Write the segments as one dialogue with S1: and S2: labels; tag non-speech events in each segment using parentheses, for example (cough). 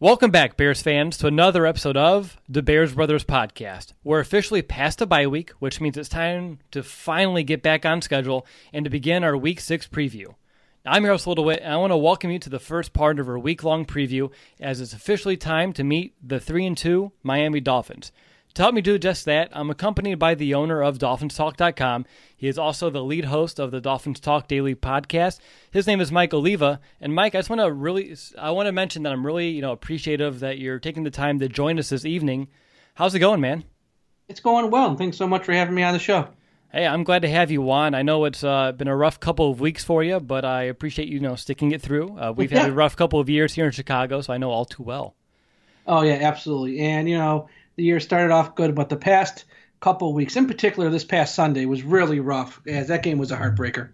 S1: Welcome back, Bears fans, to another episode of the Bears Brothers Podcast. We're officially past the bye week, which means it's time to finally get back on schedule and to begin our Week 6 preview. I'm your host, Will DeWitt, and I want to welcome you to the first part of our week long preview as it's officially time to meet the 3 and 2 Miami Dolphins. To help me do just that, I'm accompanied by the owner of DolphinsTalk.com. He is also the lead host of the Dolphins Talk Daily podcast. His name is Mike Oliva. And Mike, I just want to really, I want to mention that I'm really, you know, appreciative that you're taking the time to join us this evening. How's it going, man?
S2: It's going well. Thanks so much for having me on the show.
S1: Hey, I'm glad to have you on. I know it's uh, been a rough couple of weeks for you, but I appreciate you, you know sticking it through. Uh, we've yeah. had a rough couple of years here in Chicago, so I know all too well.
S2: Oh yeah, absolutely. And you know, the year started off good, but the past couple weeks, in particular this past Sunday, was really rough as that game was a heartbreaker.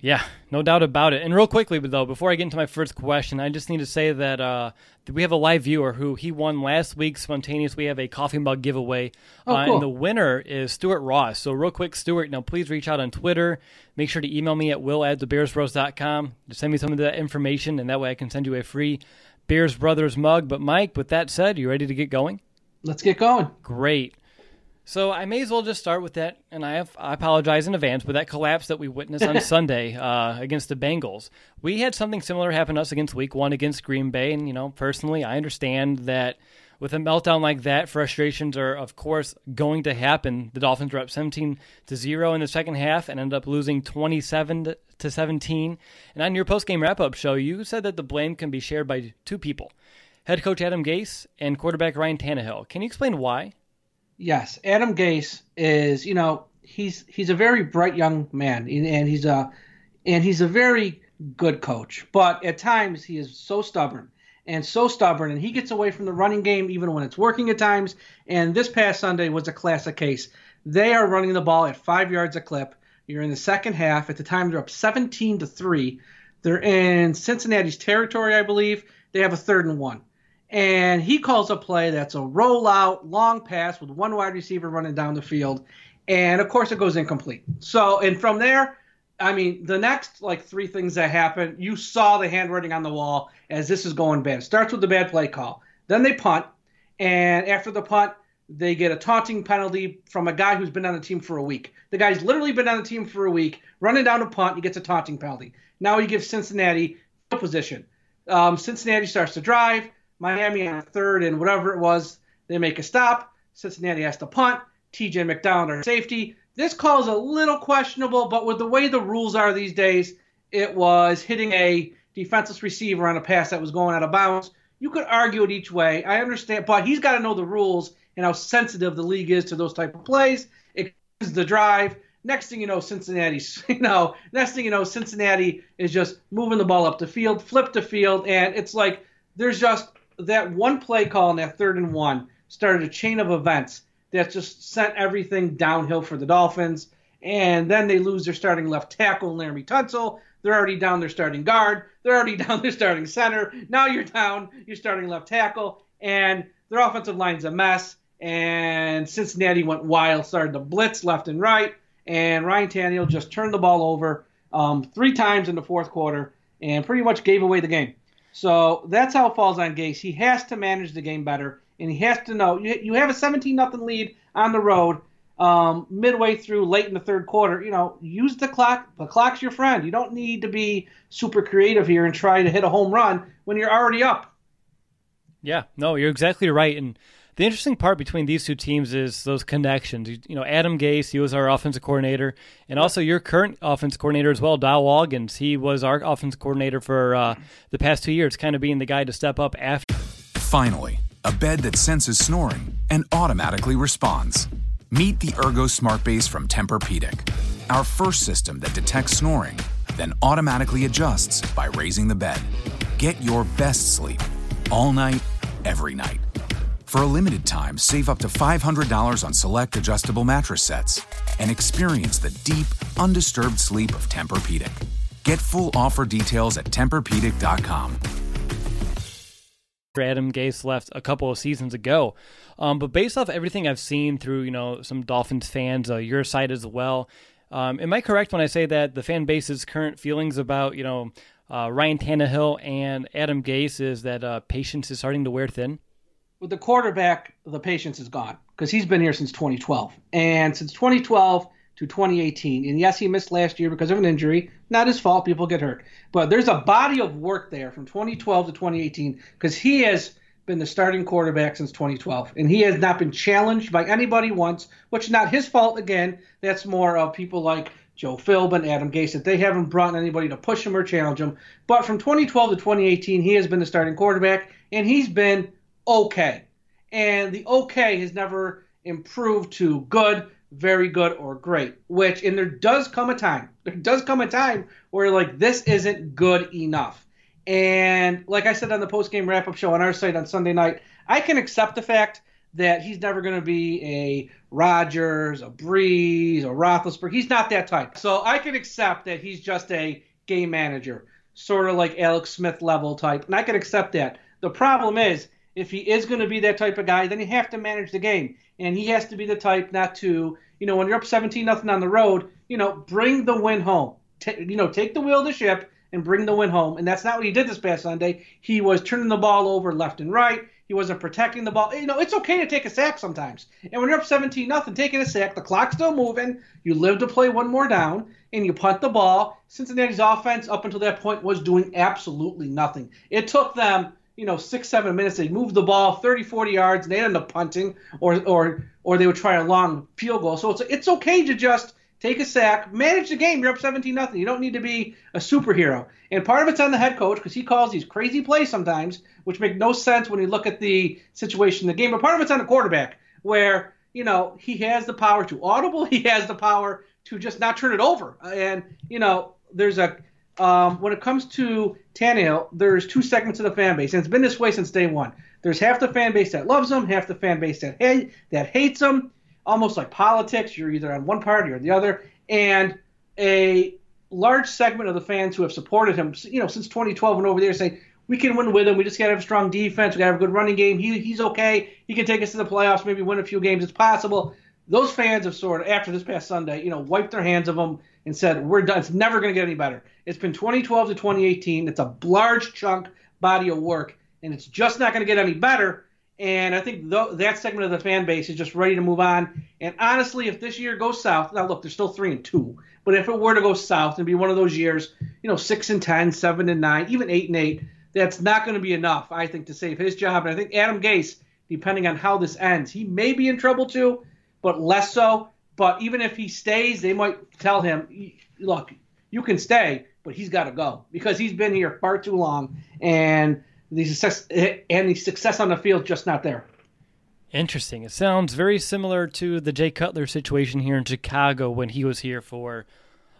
S1: Yeah, no doubt about it. And real quickly, though, before I get into my first question, I just need to say that uh, we have a live viewer who he won last week spontaneous. We have a coffee mug giveaway,
S2: oh,
S1: uh,
S2: cool.
S1: and the winner is Stuart Ross. So, real quick, Stuart, now please reach out on Twitter. Make sure to email me at will at thebearsbros.com. Just send me some of that information, and that way I can send you a free Bears Brothers mug. But, Mike, with that said, you ready to get going?
S2: Let's get going.
S1: Great. So I may as well just start with that, and I have I apologize in advance, but that collapse that we witnessed on (laughs) Sunday uh, against the Bengals, we had something similar happen to us against Week One against Green Bay, and you know personally, I understand that with a meltdown like that, frustrations are of course going to happen. The Dolphins were up 17 to zero in the second half and ended up losing 27 to 17. And on your post game wrap up show, you said that the blame can be shared by two people head coach Adam Gase and quarterback Ryan Tannehill. Can you explain why?
S2: Yes, Adam Gase is, you know, he's he's a very bright young man, and he's a and he's a very good coach. But at times he is so stubborn and so stubborn, and he gets away from the running game even when it's working at times. And this past Sunday was a classic case. They are running the ball at five yards a clip. You're in the second half. At the time, they're up 17 to three. They're in Cincinnati's territory, I believe. They have a third and one and he calls a play that's a rollout, long pass with one wide receiver running down the field, and of course it goes incomplete. So, and from there, I mean, the next like three things that happen, you saw the handwriting on the wall as this is going bad. Starts with the bad play call, then they punt, and after the punt, they get a taunting penalty from a guy who's been on the team for a week. The guy's literally been on the team for a week, running down a punt, he gets a taunting penalty. Now he gives Cincinnati position. Um, Cincinnati starts to drive. Miami on third and whatever it was, they make a stop. Cincinnati has to punt. TJ McDonald or safety. This call is a little questionable, but with the way the rules are these days, it was hitting a defenseless receiver on a pass that was going out of bounds. You could argue it each way. I understand, but he's got to know the rules and how sensitive the league is to those type of plays. It is the drive. Next thing you know, Cincinnati's, (laughs) you know, next thing you know, Cincinnati is just moving the ball up the field, flip the field, and it's like there's just that one play call in that third and one started a chain of events that just sent everything downhill for the Dolphins. And then they lose their starting left tackle, Laremy Tunsil. They're already down their starting guard. They're already (laughs) down their starting center. Now you're down your starting left tackle. And their offensive line's a mess. And Cincinnati went wild, started to blitz left and right. And Ryan Tannehill just turned the ball over um, three times in the fourth quarter and pretty much gave away the game. So that's how it falls on Gase. He has to manage the game better, and he has to know you, you have a 17 nothing lead on the road um, midway through, late in the third quarter. You know, use the clock. The clock's your friend. You don't need to be super creative here and try to hit a home run when you're already up.
S1: Yeah, no, you're exactly right, and the interesting part between these two teams is those connections. You, you know, Adam Gase, he was our offensive coordinator, and also your current offensive coordinator as well, Dow Loggains. He was our offensive coordinator for uh, the past two years, kind of being the guy to step up after.
S3: Finally, a bed that senses snoring and automatically responds. Meet the Ergo Smart Base from Tempur-Pedic, our first system that detects snoring, then automatically adjusts by raising the bed. Get your best sleep all night, every night. For a limited time, save up to $500 on select adjustable mattress sets and experience the deep, undisturbed sleep of Tempur-Pedic. Get full offer details at TempurPedic.com.
S1: Adam Gase left a couple of seasons ago. Um, but based off everything I've seen through, you know, some Dolphins fans, uh, your side as well, um, am I correct when I say that the fan base's current feelings about, you know, uh, Ryan Tannehill and Adam Gase is that uh, patience is starting to wear thin?
S2: With the quarterback, the patience is gone because he's been here since 2012. And since 2012 to 2018, and yes, he missed last year because of an injury. Not his fault. People get hurt. But there's a body of work there from 2012 to 2018 because he has been the starting quarterback since 2012. And he has not been challenged by anybody once, which is not his fault. Again, that's more of people like Joe Philbin, Adam Gase, that they haven't brought anybody to push him or challenge him. But from 2012 to 2018, he has been the starting quarterback, and he's been okay. And the okay has never improved to good, very good, or great. Which, and there does come a time, (laughs) there does come a time where like this isn't good enough. And like I said on the post game wrap up show on our site on Sunday night, I can accept the fact that he's never going to be a Rodgers, a Brees, a Roethlisberger. He's not that type. So I can accept that he's just a game manager, sort of like Alex Smith level type, and I can accept that. The problem is if he is going to be that type of guy, then you have to manage the game, and he has to be the type not to, you know, when you're up 17 nothing on the road, you know, bring the win home. T- you know, take the wheel of the ship and bring the win home. And that's not what he did this past Sunday. He was turning the ball over left and right. He wasn't protecting the ball. You know, it's okay to take a sack sometimes. And when you're up 17 nothing, taking a sack, the clock's still moving. You live to play one more down, and you punt the ball. Cincinnati's offense up until that point was doing absolutely nothing. It took them you know, six, seven minutes, they move the ball 30, 40 yards, and they end up punting, or or or they would try a long field goal. So it's it's okay to just take a sack, manage the game. You're up 17 nothing. You don't need to be a superhero. And part of it's on the head coach because he calls these crazy plays sometimes, which make no sense when you look at the situation in the game. But part of it's on the quarterback, where you know he has the power to audible, (laughs) he has the power to just not turn it over. And you know, there's a um, when it comes to Tannehill, there's two segments of the fan base, and it's been this way since day one. There's half the fan base that loves him, half the fan base that hate, that hates him. Almost like politics, you're either on one party or the other, and a large segment of the fans who have supported him, you know, since 2012 and over there, saying we can win with him. We just got to have a strong defense. We got to have a good running game. He, he's okay. He can take us to the playoffs, maybe win a few games. It's possible. Those fans have sort of, after this past Sunday, you know, wiped their hands of him and said, we're done. It's never going to get any better. It's been 2012 to 2018. It's a large chunk body of work, and it's just not going to get any better. And I think th- that segment of the fan base is just ready to move on. And honestly, if this year goes south, now look, they're still three and two, but if it were to go south and be one of those years, you know, six and ten, seven and nine, even eight and eight, that's not going to be enough, I think, to save his job. And I think Adam Gase, depending on how this ends, he may be in trouble too, but less so. But even if he stays, they might tell him, look, you can stay, but he's got to go because he's been here far too long, and the success and the success on the field just not there.
S1: Interesting. It sounds very similar to the Jay Cutler situation here in Chicago when he was here for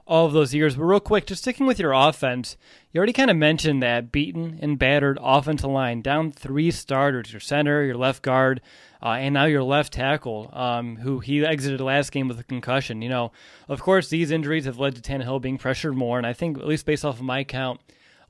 S1: all of those years. But real quick, just sticking with your offense, you already kind of mentioned that beaten and battered offensive line, down three starters, your center, your left guard, uh, and now your left tackle, um, who he exited last game with a concussion. You know, of course, these injuries have led to Tannehill being pressured more, and I think, at least based off of my count,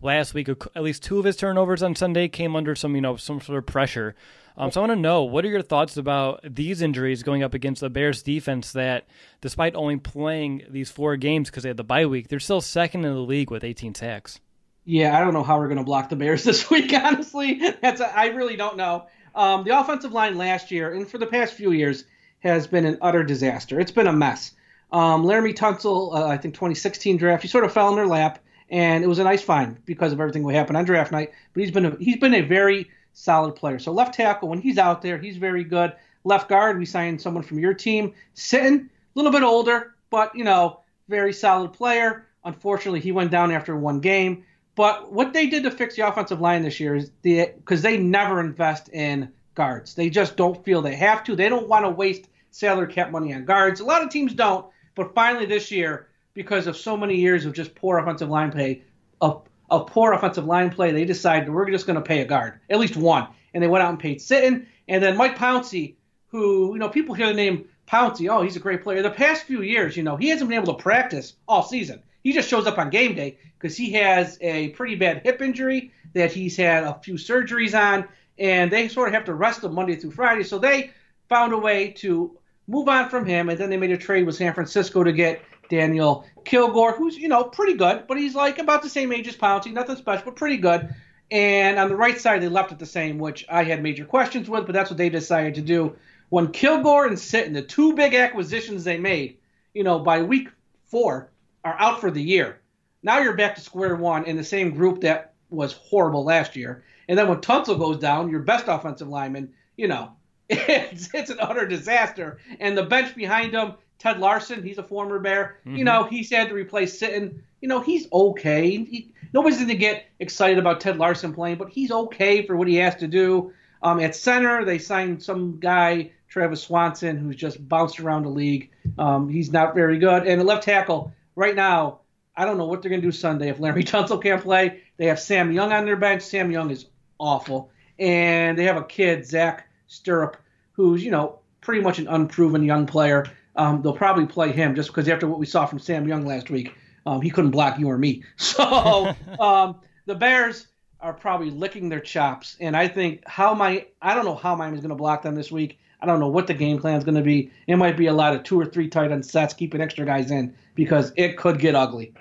S1: last week, at least two of his turnovers on Sunday came under some, you know, some sort of pressure. Um, so I want to know what are your thoughts about these injuries going up against the Bears defense that, despite only playing these four games because they had the bye week, they're still second in the league with 18 sacks.
S2: Yeah, I don't know how we're going to block the Bears (laughs) this week. Honestly, that's a, I really don't know. Um, the offensive line last year and for the past few years has been an utter disaster. It's been a mess. Um, Laremy Tunsil, uh, I think 2016 draft, he sort of fell in their lap, and it was a nice find because of everything that happened on draft night. But he's been a, he's been a very solid player. So left tackle, when he's out there, he's very good. Left guard, we signed someone from your team, Sitton, a little bit older, but you know, very solid player. Unfortunately, he went down after one game. But what they did to fix the offensive line this year is because they never invest in guards. They just don't feel they have to. They don't want to waste salary cap money on guards. A lot of teams don't. But finally, this year, because of so many years of just poor offensive line play, of of poor offensive line play, they decided we're just going to pay a guard, at least one. And they went out and paid Sitton. And then Mike Pouncey, who, you know, people hear the name Pouncey, oh, he's a great player. The past few years, you know, he hasn't been able to practice all season. He just shows up on game day because he has a pretty bad hip injury that he's had a few surgeries on, and they sort of have to rest him Monday through Friday. So they found a way to move on from him, and then they made a trade with San Francisco to get Daniel Kilgore, who's you know pretty good, but he's like about the same age as Pouncey, nothing special, but pretty good. And on the right side, they left it the same, which I had major questions with, but that's what they decided to do. When Kilgore and Sitton, the two big acquisitions they made, you know, by week four, are out for the year. Now you're back to square one in the same group that was horrible last year. And then when Tunsil goes down, your best offensive lineman, you know, (laughs) it's, it's an utter disaster. And the bench behind him Ted Larsen, he's a former Bear. Mm-hmm. You know, he's had to replace Sitton. You know, he's okay. He, nobody's going to get excited about Ted Larsen playing, but he's okay for what he has to do. Um, at center, they signed some guy, Travis Swanson, who's just bounced around the league. Um, he's not very good. And at left tackle, right now, I don't know what they're going to do Sunday if Larry (laughs) Tunsil can't play. They have Sam Young on their bench. Sam Young is awful. And they have a kid, Zach Sterup, who's, you know, pretty much an unproven young player. Um, they'll probably play him just because after what we saw from Sam Young last week, um, he couldn't block you or me. (laughs) So (laughs) um, the Bears are probably licking their chops, and I think how my I don't know how Miami's going to block them this week. I don't know what the game plan is going to be. It might be a lot of two or three tight end sets, keeping extra guys in because it could get ugly.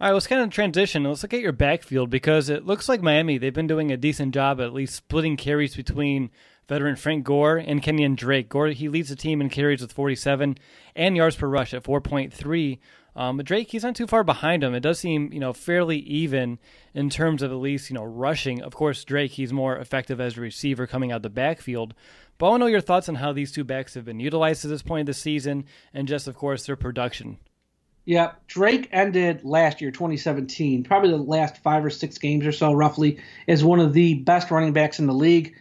S1: All right, let's kind of transition. Let's look at your backfield because it looks like Miami, they've been doing a decent job at least splitting carries between veteran Frank Gore and Kenyan Drake. Gore he leads the team in carries with 47 and yards per rush at 4.3. Um, but Drake, he's not too far behind him. It does seem, you know, fairly even in terms of at least, you know, rushing. Of course, Drake, he's more effective as a receiver coming out the backfield. But I want to know your thoughts on how these two backs have been utilized to this point of the season and just, of course, their production.
S2: Yeah, Drake ended last year, 2017, probably the last five or six games or so, roughly, as one of the best running backs in the league.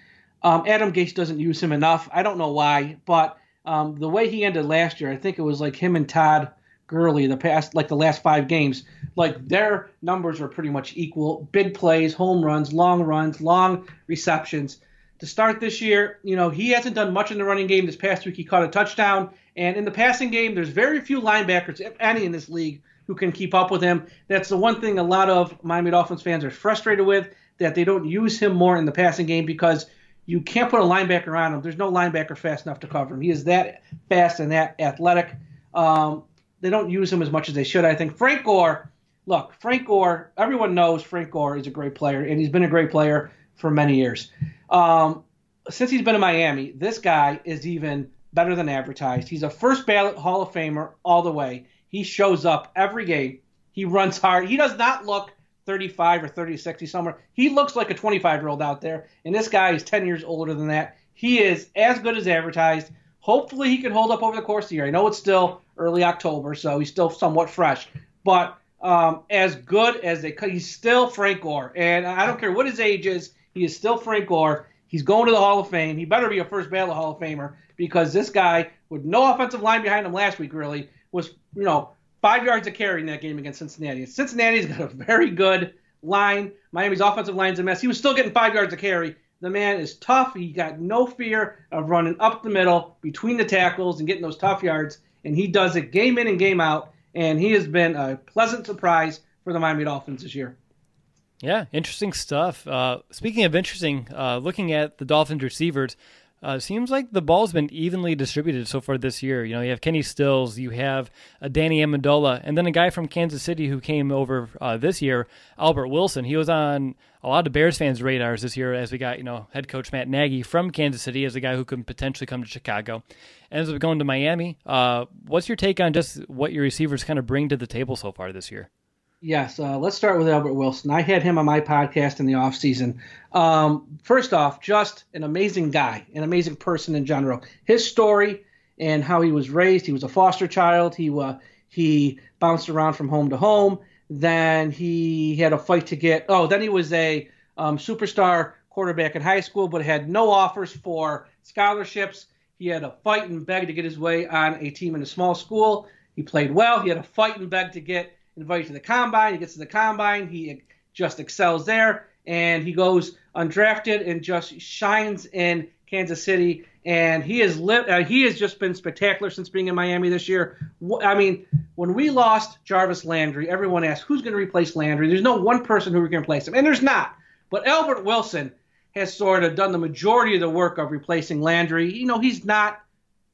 S2: Um, Adam Gase doesn't use him enough. I don't know why, but um, the way he ended last year, I think it was like him and Todd Gurley the past like the last five games, like their numbers were pretty much equal. Big plays, home runs, long runs, long receptions. To start this year, you know, he hasn't done much in the running game. This past week he caught a touchdown. And in the passing game, there's very few linebackers, if any, in this league who can keep up with him. That's the one thing a lot of Miami Dolphins fans are frustrated with, that they don't use him more in the passing game because – you can't put a linebacker on him. There's no linebacker fast enough to cover him. He is that fast and that athletic. Um, they don't use him as much as they should. I think Frank Gore. Look, Frank Gore. Everyone knows Frank Gore is a great player, and he's been a great player for many years. Um, since he's been in Miami, this guy is even better than advertised. He's a first ballot Hall of Famer all the way. He shows up every game. He runs hard. He does not look 35 or 36, he's somewhere. He looks like a 25 year old out there, and this guy is 10 years older than that. He is as good as advertised. Hopefully, he can hold up over the course of the year. I know it's still early October, so he's still somewhat fresh, but um, as good as they could, he's still Frank Gore, and I don't care what his age is, he is still Frank Gore. He's going to the Hall of Fame. He better be a first ballot Hall of Famer because this guy, with no offensive line behind him last week, really was you know five yards of carry in that game against Cincinnati. Cincinnati's got a very good line. Miami's offensive line's a mess. He was still getting five yards of carry. The man is tough. He got no fear of running up the middle between the tackles and getting those tough yards, and he does it game in and game out. And he has been a pleasant surprise for the Miami Dolphins this year.
S1: Yeah, interesting stuff. Uh, speaking of interesting, uh, looking at the Dolphins receivers, uh, seems like the ball's been evenly distributed so far this year. You know, you have Kenny Stills, you have uh, Danny Amendola, and then a guy from Kansas City who came over uh, this year, Albert Wilson. He was on a lot of Bears fans' radars this year as we got, you know, head coach Matt Nagy from Kansas City as a guy who could potentially come to Chicago. Ends up going to Miami. Uh, what's your take on just what your receivers kind of bring to the table so far this year?
S2: Yes, uh, let's start with Albert Wilson. I had him on my podcast in the off season. Um, first off, just an amazing guy, an amazing person in general. His story and how he was raised. He was a foster child. He uh, he bounced around from home to home. Then he had a fight to get. Oh, then he was a um, superstar quarterback in high school, but had no offers for scholarships. He had a fight and beg to get his way on a team in a small school. He played well. He had a fight and beg to get invited to the combine. He gets to the combine. He just excels there, and he goes undrafted and just shines in Kansas City. And he has lived. Uh, he has just been spectacular since being in Miami this year. I mean, when we lost Jarvis Landry, everyone asked who's going to replace Landry. There's no one person who can replace him, and there's not. But Albert Wilson has sort of done the majority of the work of replacing Landry. You know, he's not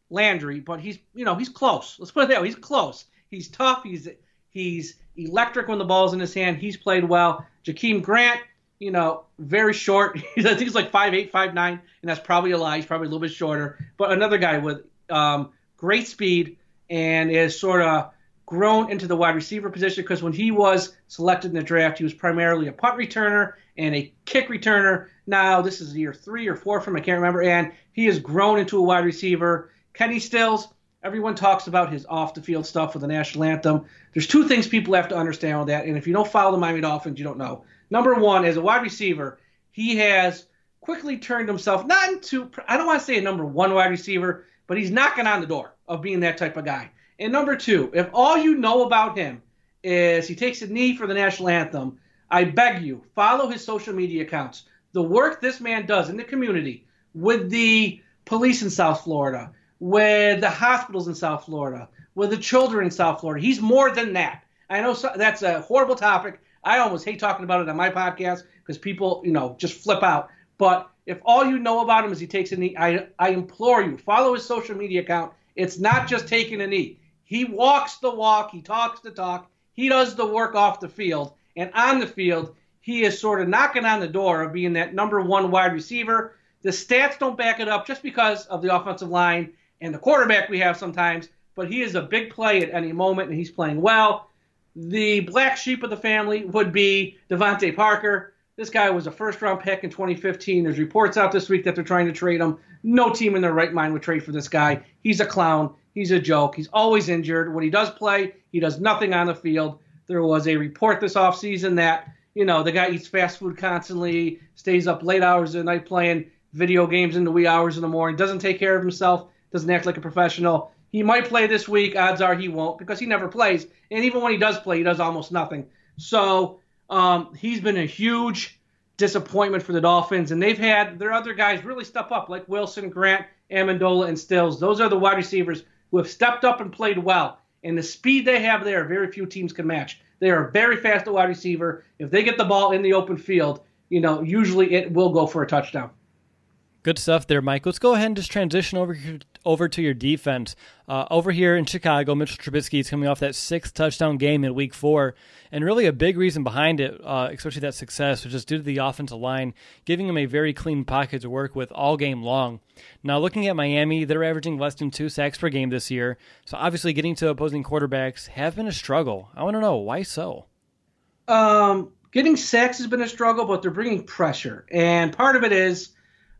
S2: Landry, but he's you know he's close. Let's put it that way. He's close. He's tough. He's He's electric when the ball's in his hand. He's played well. Jakeem Grant, you know, very short. (laughs) I think he's like five eight, five nine, and that's probably a lie. He's probably a little bit shorter. But another guy with um, great speed and is sort of grown into the wide receiver position because when he was selected in the draft, he was primarily a punt returner and a kick returner. Now this is year three or four from I can't remember, and he has grown into a wide receiver. Kenny Stills, Everyone talks about his off the field stuff with the national anthem. There's two things people have to understand with that, and if you don't follow the Miami Dolphins, you don't know. Number one, as a wide receiver, he has quickly turned himself not into I don't want to say a number one wide receiver, but he's knocking on the door of being that type of guy. And number two, if all you know about him is he takes a knee for the national anthem, I beg you, follow his social media accounts. The work this man does in the community with the police in South Florida, with the hospitals in South Florida, with the children in South Florida. He's more than that. I know so, that's a horrible topic. I almost hate talking about it on my podcast because people, you know, just flip out. But if all you know about him is he takes a knee, I, I implore you, follow his social media account. It's not just taking a knee. He walks the walk, he talks the talk, he does the work off the field. And on the field, he is sort of knocking on the door of being that number one wide receiver. The stats don't back it up just because of the offensive line and the quarterback we have sometimes, but he is a big play at any moment, and he's playing well. The black sheep of the family would be DeVante Parker. This guy was a first round pick in 2015. There's reports out this week that they're trying to trade him. No team in their right mind would trade for this guy. He's a clown. He's a joke. He's always injured. When he does play, he does nothing on the field. There was a report this offseason that, you know, the guy eats fast food constantly, stays up late hours of the night playing video games in the wee hours in the morning, doesn't take care of himself doesn't act like a professional. He might play this week. Odds are he won't because he never plays. And even when he does play, he does almost nothing. So um, he's been a huge disappointment for the Dolphins. And they've had their other guys really step up, like Wilson, Grant, Amendola, and Stills. Those are the wide receivers who have stepped up and played well. And the speed they have there, very few teams can match. They are very fast at wide receiver. If they get the ball in the open field, you know, usually it will go for a touchdown.
S1: Good stuff there, Mike. Let's go ahead and just transition over over to your defense. Uh, over here in Chicago, Mitchell Trubisky is coming off that sixth touchdown game in Week Four, and really a big reason behind it, uh, especially that success, was just due to the offensive line giving him a very clean pocket to work with all game long. Now, looking at Miami, they're averaging less than two sacks per game this year, so obviously getting to opposing quarterbacks have been a struggle. I want to know why so.
S2: Um, getting sacks has been a struggle, but they're bringing pressure, and part of it is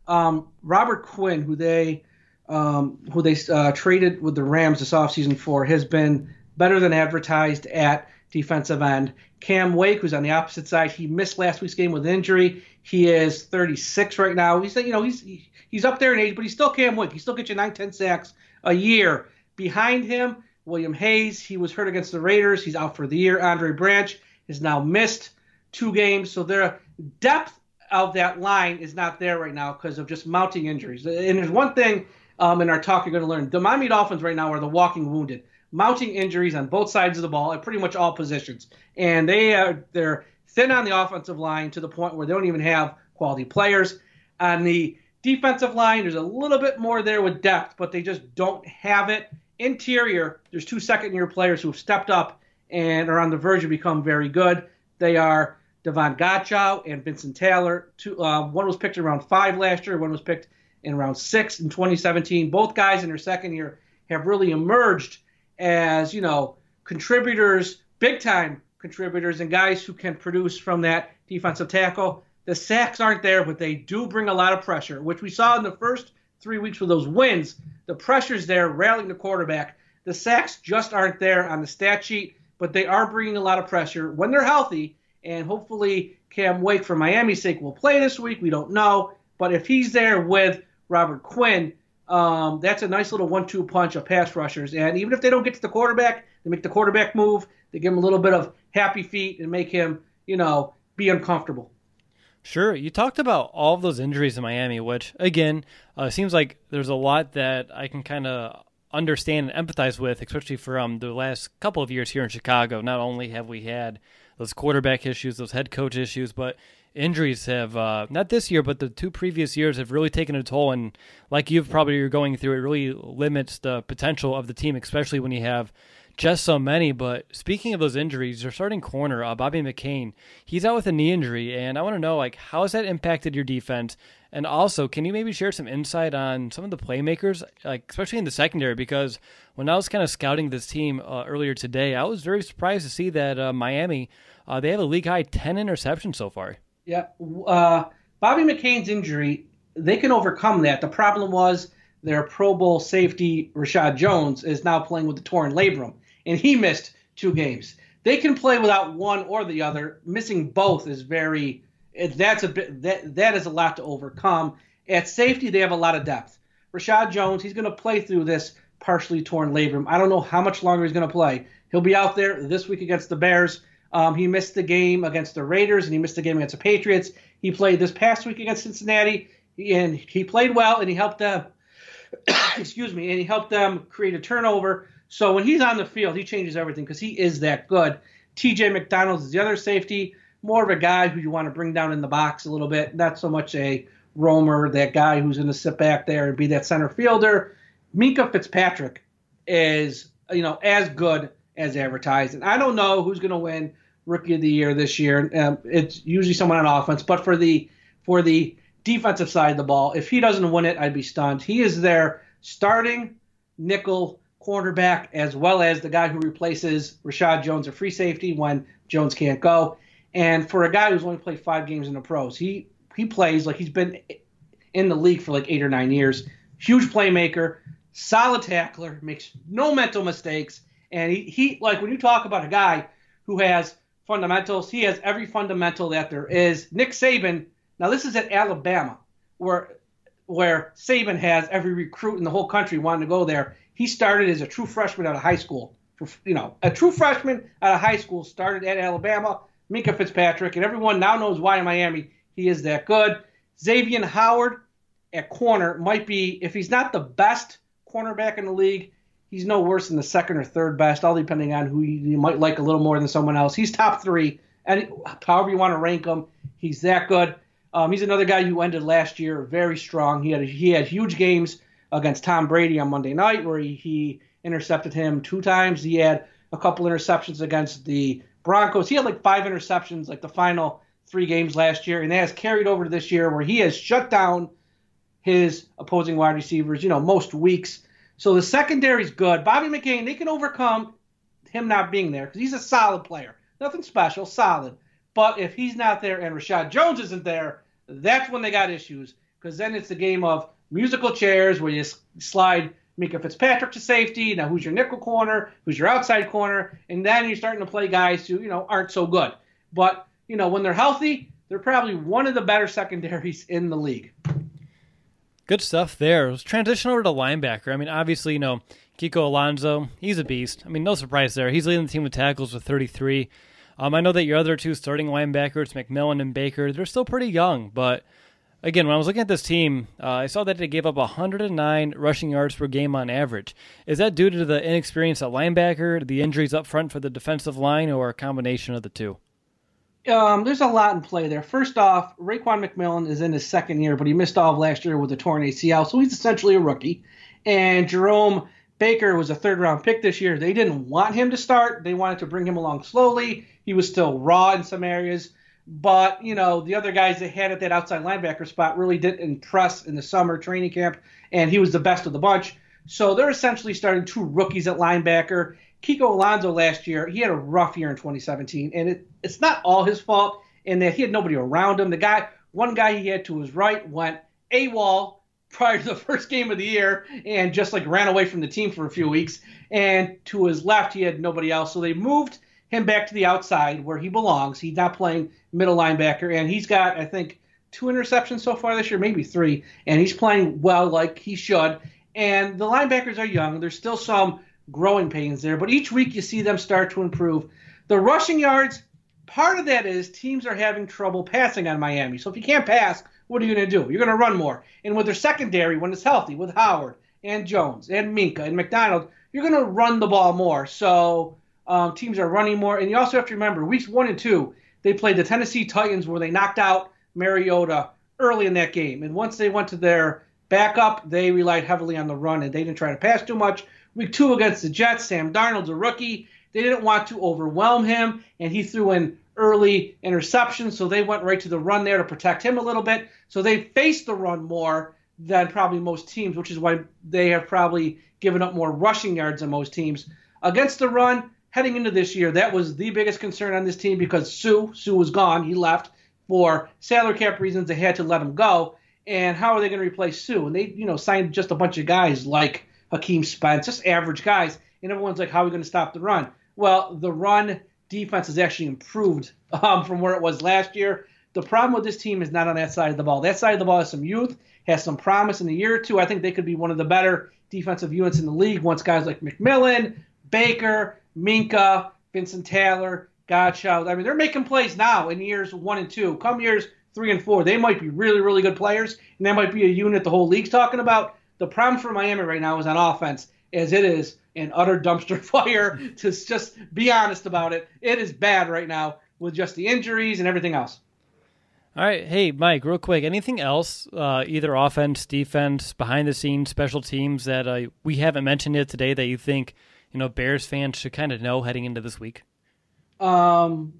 S2: um, Robert Quinn, who they um, who they uh, traded with the Rams this offseason for, has been better than advertised at defensive end. Cam Wake, who's on the opposite side, he missed last week's game with injury. He is 36 right now. He's you know he's he's up there in age, but he's still Cam Wake. He still gets you 9, 10 sacks a year. Behind him, William Hayes. He was hurt against the Raiders. He's out for the year. Andre Branch has now missed two games. So their depth of that line is not there right now because of just mounting injuries. And there's one thing um, in our talk you're going to learn. The Miami Dolphins right now are the walking wounded, mounting injuries on both sides of the ball at pretty much all positions, and they are they're thin on the offensive line to the point where they don't even have quality players. On the defensive line, there's a little bit more there with depth, but they just don't have it. Interior, there's two second year players who have stepped up and are on the verge of become very good. They are Davon Godchaux and Vincent Taylor. Two, uh, one was picked around five last year, one was picked in round six in 2017. Both guys in their second year have really emerged as, you know, contributors, big time contributors, and guys who can produce from that defensive tackle. The sacks aren't there, but they do bring a lot of pressure, which we saw in the first three weeks with those wins. The pressure's there, rallying the quarterback. The sacks just aren't there on the stat sheet, but they are bringing a lot of pressure when they're healthy. And hopefully, Cam Wake, for Miami's sake, will play this week. We don't know. But if he's there with Robert Quinn. Um, that's a nice little one-two punch of pass rushers. And even if they don't get to the quarterback, they make the quarterback move. They give him a little bit of happy feet and make him, you know, be uncomfortable.
S1: Sure. You talked about all of those injuries in Miami, which again uh, seems like there's a lot that I can kind of understand and empathize with, especially from the last couple of years here in Chicago. Not only have we had those quarterback issues, those head coach issues, but injuries have uh, not this year, but the two previous years have really taken a toll. And like you've probably you're going through, it really limits the potential of the team, especially when you have just so many. But speaking of those injuries, your starting corner, uh, Bobby McCain, he's out with a knee injury, and I want to know like how has that impacted your defense? And also, can you maybe share some insight on some of the playmakers, like especially in the secondary? Because when I was kind of scouting this team uh, earlier today, I was very surprised to see that uh, Miami uh, they have a league high ten interceptions so far.
S2: Yeah. Uh, Bobby McCain's injury, they can overcome that. The problem was their Pro Bowl safety, Reshad Jones, is now playing with the torn labrum, and he missed two games. They can play without one or the other. Missing both is very that's a bit that that is a lot to overcome. At safety, they have a lot of depth. Reshad Jones, he's going to play through this partially torn labrum. I don't know how much longer he's going to play. He'll be out there this week against the Bears. Um, he missed the game against the Raiders and he missed the game against the Patriots. He played this past week against Cincinnati and he played well and he helped them. (coughs) excuse me, and he helped them create a turnover. So when he's on the field, he changes everything because he is that good. T.J. McDonald is the other safety, more of a guy who you want to bring down in the box a little bit, not so much a roamer, that guy who's going to sit back there and be that center fielder. Minkah Fitzpatrick is, you know, as good as advertised. And I don't know who's going to win Rookie of the Year this year. Um, it's usually someone on offense, but for the for the defensive side of the ball, if he doesn't win it, I'd be stunned. He is their starting nickel cornerback as well as the guy who replaces Reshad Jones, a free safety when Jones can't go. And for a guy who's only played five games in the pros, he he plays like he's been in the league for like eight or nine years. Huge playmaker, solid tackler, makes no mental mistakes, and he, he like when you talk about a guy who has fundamentals, he has every fundamental that there is. Nick Saban, now this is at Alabama, where where Saban has every recruit in the whole country wanting to go there. He started as a true freshman out of high school. You know, a true freshman out of high school started at Alabama. Minkah Fitzpatrick, and everyone now knows why in Miami he is that good. Xavier Howard at corner might be, if he's not the best cornerback in the league, he's no worse than the second or third best, all depending on who you, might like a little more than someone else. He's top three, and however you want to rank him, he's that good. Um, he's another guy who ended last year very strong. He had he had huge games against Tom Brady on Monday night where he, he intercepted him two times. He had a couple interceptions against the Broncos. He had like five interceptions like the final three games last year, and that has carried over to this year where he has shut down his opposing wide receivers. You know, most weeks so the secondary is good. Bobby McCain, they can overcome him not being there because he's a solid player. Nothing special, solid. But if he's not there and Reshad Jones isn't there, that's when they got issues because then it's the game of musical chairs where you slide Minkah Fitzpatrick to safety. Now, who's your nickel corner? Who's your outside corner? And then you're starting to play guys who, you know, aren't so good. But, you know, when they're healthy, they're probably one of the better (laughs) secondaries in the league.
S1: Good stuff there. Let's transition over to linebacker. I mean, obviously, you know, Kiko Alonso, he's a beast. I mean, no surprise there. He's leading the team with tackles with 33. Um, I know that your other two starting linebackers, McMillan and Baker, they're still pretty young, but again, when I was looking at this team, uh, I saw that they gave up 109 rushing yards per game on average. Is that due to the inexperience at linebacker, the injuries up front for the defensive line, or a combination of the two?
S2: Um, there's a lot in play there. First off, Raekwon McMillan is in his second year, but he missed all last year with a torn ACL, so he's essentially a rookie. And Jerome Baker was a third round pick this year. They didn't want him to start. They wanted to bring him along slowly. He was still raw in some areas. But, you know, the other guys they had at that outside linebacker spot really didn't impress in the summer training camp, and he was the best of the bunch. So they're essentially starting two rookies at linebacker. Kiko Alonso last year, he had a rough year in 2017, and it, it's not all his fault in that he had nobody around him. The guy, one guy he had to his right went AWOL prior to the (laughs) first game of the year and just like ran away from the team for a few weeks. And to his left, he had nobody else. So they moved him back to the outside where he belongs. He's not playing middle linebacker, and he's got, I think, two interceptions so far this year, maybe three, and he's playing well like he should. And the linebackers are young. There's still some growing pains there, but each week you see them start to improve. The rushing yards, part of that is teams are having trouble passing on Miami. So if you can't pass, what are you going to do? You're going to run more. And with their secondary, when it's healthy, with Howard and Jones and Minkah and McDonald, you're going to run the ball more. So um, teams are running more. And you also have to remember, weeks one and two, they played the Tennessee Titans where they knocked out Mariota early in that game. And once they went to their backup, they relied heavily on the run and they didn't try to pass too much. Week two against the Jets, Sam Darnold's a rookie. They didn't want to overwhelm him, and he threw in early interceptions, so they went right to the run there to protect him a little bit. So they faced the run more than probably most teams, which is why they have probably given up more rushing yards than most teams. Against the run, heading into this year, that was the biggest concern on this team because Sue Suh was gone. He left for salary cap reasons. They had to let him go. And how are they going to replace Suh? And they, you know, signed just a bunch of guys like Akeem Spence, just average guys. And everyone's like, how are we going to stop the run? Well, the run defense has actually improved um, from where it was last year. The problem with this team is not on that side of the ball. That side of the ball has some youth, has some promise. In a year or two, I think they could be one of the better defensive units in the league once guys like McMillan, Baker, Minkah, Vincent Taylor, Godchild. I mean, they're making plays now in years one and two. Come years three and four, they might be really, really good players, and that might be a unit the whole league's talking about. The problem for Miami right now is on offense, as it is an utter dumpster (laughs) fire. to just be honest about it, it is bad right now with just the injuries and everything else.
S1: All right, hey Mike, real quick, anything else, uh, either offense, defense, behind the scenes, special teams that uh, we haven't mentioned yet today that you think you know Bears fans should kind of know heading into this week?
S2: Um,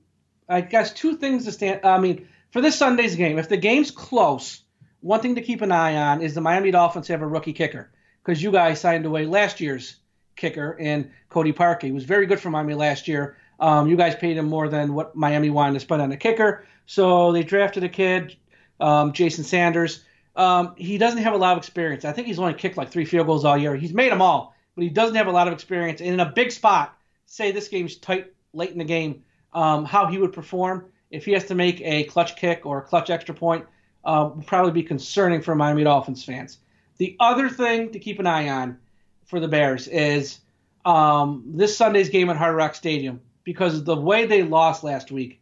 S2: I guess two things to stand. I mean, for this Sunday's game, if the game's close, one thing to keep an eye on is the Miami Dolphins have a rookie kicker because you guys signed away last year's kicker in Cody Parkey. Was very good for Miami last year. Um, you guys paid him more than what Miami wanted to spend on a kicker, so they drafted a kid, um, Jason Sanders. Um, he doesn't have a lot of experience. I think he's only kicked like three field goals all year. He's made them all, but he doesn't have a lot of experience. And in a big spot, say this game's tight late in the game, um, how he would perform if he has to make a clutch kick or a clutch extra point uh, will probably be concerning for Miami Dolphins fans. The other thing to keep an eye on for the Bears is um, this Sunday's game at Hard Rock Stadium because the way they lost last week,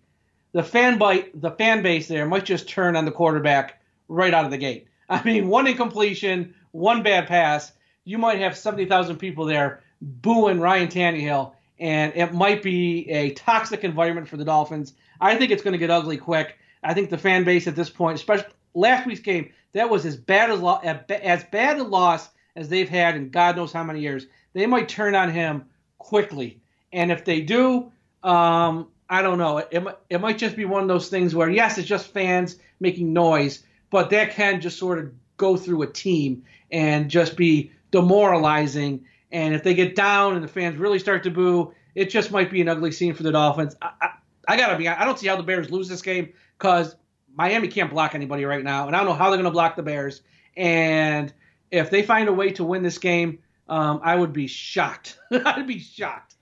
S2: the fan bite, the fan base there might just turn on the quarterback right out of the gate. I mean, one incompletion, one bad pass, you might have 70,000 people there booing Ryan Tannehill, and it might be a toxic environment for the Dolphins. I think it's going to get ugly quick. I think the fan base at this point, especially last week's game, that was as bad as lo- as bad a loss as they've had in God knows how many years. They might turn on him quickly, and if they do, um, I don't know. It, it, it might just be one of those things where, yes, it's just fans making noise, but that can just sort of go through a team and just be demoralizing. And if they get down and the fans really start to boo, it just might be an ugly scene for the Dolphins. I, I, I gotta be. I don't see how the Bears lose this game because Miami can't block anybody right now, and I don't know how they're gonna block the Bears. And if they find a way to win this game, um, I would be shocked. (laughs) I'd be shocked.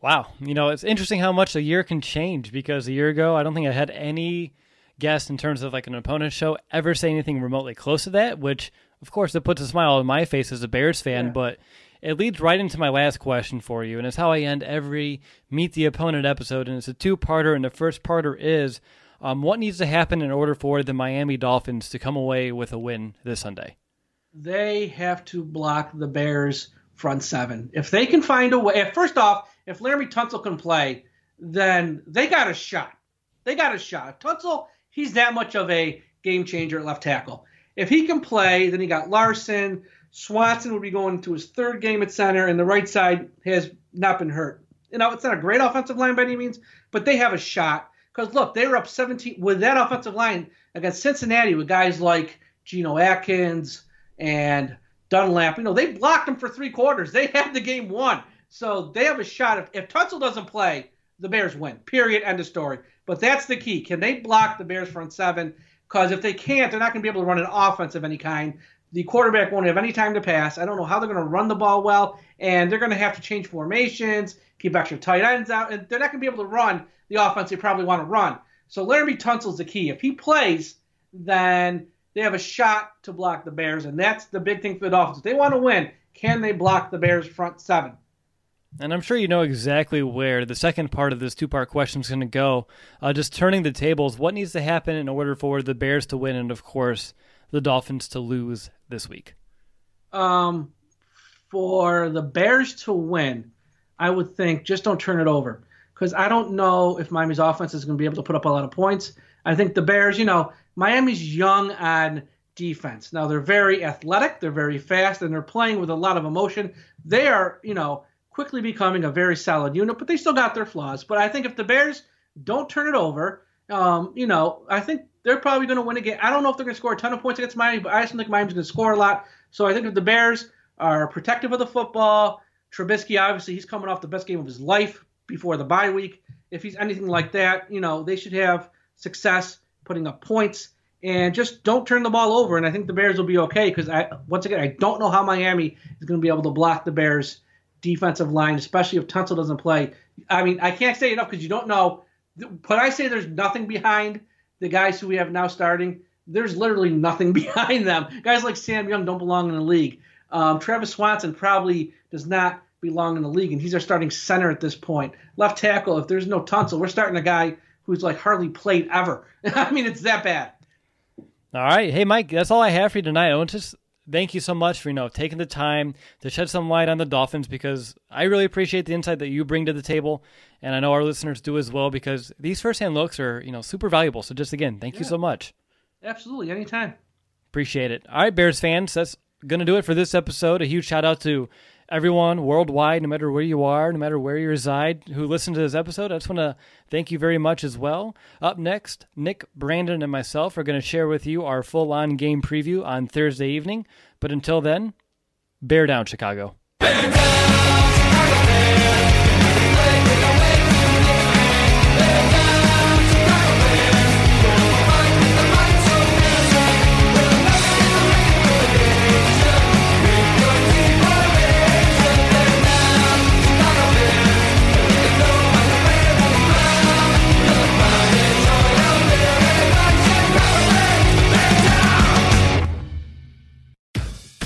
S1: Wow, you know it's interesting how much a year can change because a year ago I don't think I had any guest in terms of like an opponent show ever say anything remotely close to that, which of course it puts a smile on my face as a Bears fan, yeah. but it leads right into my last question for you, and it's how I end every Meet the Opponent episode, and it's a two-parter, and the first parter is um, what needs to happen in order for the Miami Dolphins to come away with a win this Sunday?
S2: They have to block the Bears front seven. If they can find a way, first off, if Laremy Tunsil can play, then they got a shot. They got a shot. Tunsil he's that much of a game changer at left tackle. If he can play, then he got Larsen. Swanson would be going to his third game at center, and the right side has not been hurt. You know, it's not a great offensive line by any means, but they have a shot. Because look, they were up 17 with that offensive line against Cincinnati with guys like Geno Atkins and Dunlap. You know, they blocked them for three quarters. They had the game won. So they have a shot. If, if Tunsil doesn't play, the Bears win. Period. End of story. But that's the key. Can they block the Bears front seven? Because if they can't, they're not going to be able to run an offense of any kind. The quarterback won't have any time to pass. I don't know how they're going to run the ball well, and they're going to have to change formations, keep extra tight ends out, and they're not going to be able to run the offense they probably want to run. So Laremy Tunsil's the key. If he plays, then they have a shot to block the Bears, and that's the big thing for the Dolphins. If they want to win, can they block the Bears front seven?
S1: And I'm sure you know exactly where the second part of this two part question is going to go. Uh, just turning the tables, what needs to happen in order for the Bears to win and, of course, the Dolphins to lose this week?
S2: Um, for the Bears to win, I would think just don't turn it over. Because I don't know if Miami's offense is going to be able to put up a lot of points. I think the Bears, you know, Miami's young on defense. Now, they're very athletic, they're very fast, and they're playing with a lot of emotion. They are, you know, quickly becoming a very solid unit, but they still got their flaws. But I think if the Bears don't turn it over, um, you know, I think they're probably going to win again. I don't know if they're going to score a ton of points against Miami, but I just think Miami's going to score a lot. So I think if the Bears are protective of the football, Trubisky obviously he's coming off the best game of his life before the bye week. If he's anything like that, you know, they should have success putting up points and just don't turn the ball over. And I think the Bears will be okay because I once again I don't know how Miami is going to be able to block the Bears defensive line, especially if Tunsil doesn't play. I mean, I can't say enough because you don't know. But I say there's nothing behind the guys who we have now starting. There's literally nothing (laughs) behind them. Guys like Sam Young don't belong in the league. Um, Travis Swanson probably does not belong in the league, and he's our starting center at this point. Left tackle, if there's no Tunsil, we're starting a guy who's like hardly played ever. (laughs) I mean, it's that bad.
S1: All right. Hey, Mike, that's all I have for you tonight. I want to thank you so much for you know taking the time to shed some light on the Dolphins because I really appreciate the insight that you bring to the table, and I know our listeners do as well because these firsthand looks are you know super valuable. So just again, thank yeah. you so much.
S2: Absolutely, anytime.
S1: Appreciate it. All right, Bears fans, that's gonna do it for this episode. A huge shout out to everyone worldwide, no matter where you are, no matter where you reside, who listened to this episode. I just want to thank you very much as well. Up next, Nick, Brandon, and myself are going to share with you our full on game preview on Thursday evening. But until then, bear down, Chicago. Bear down,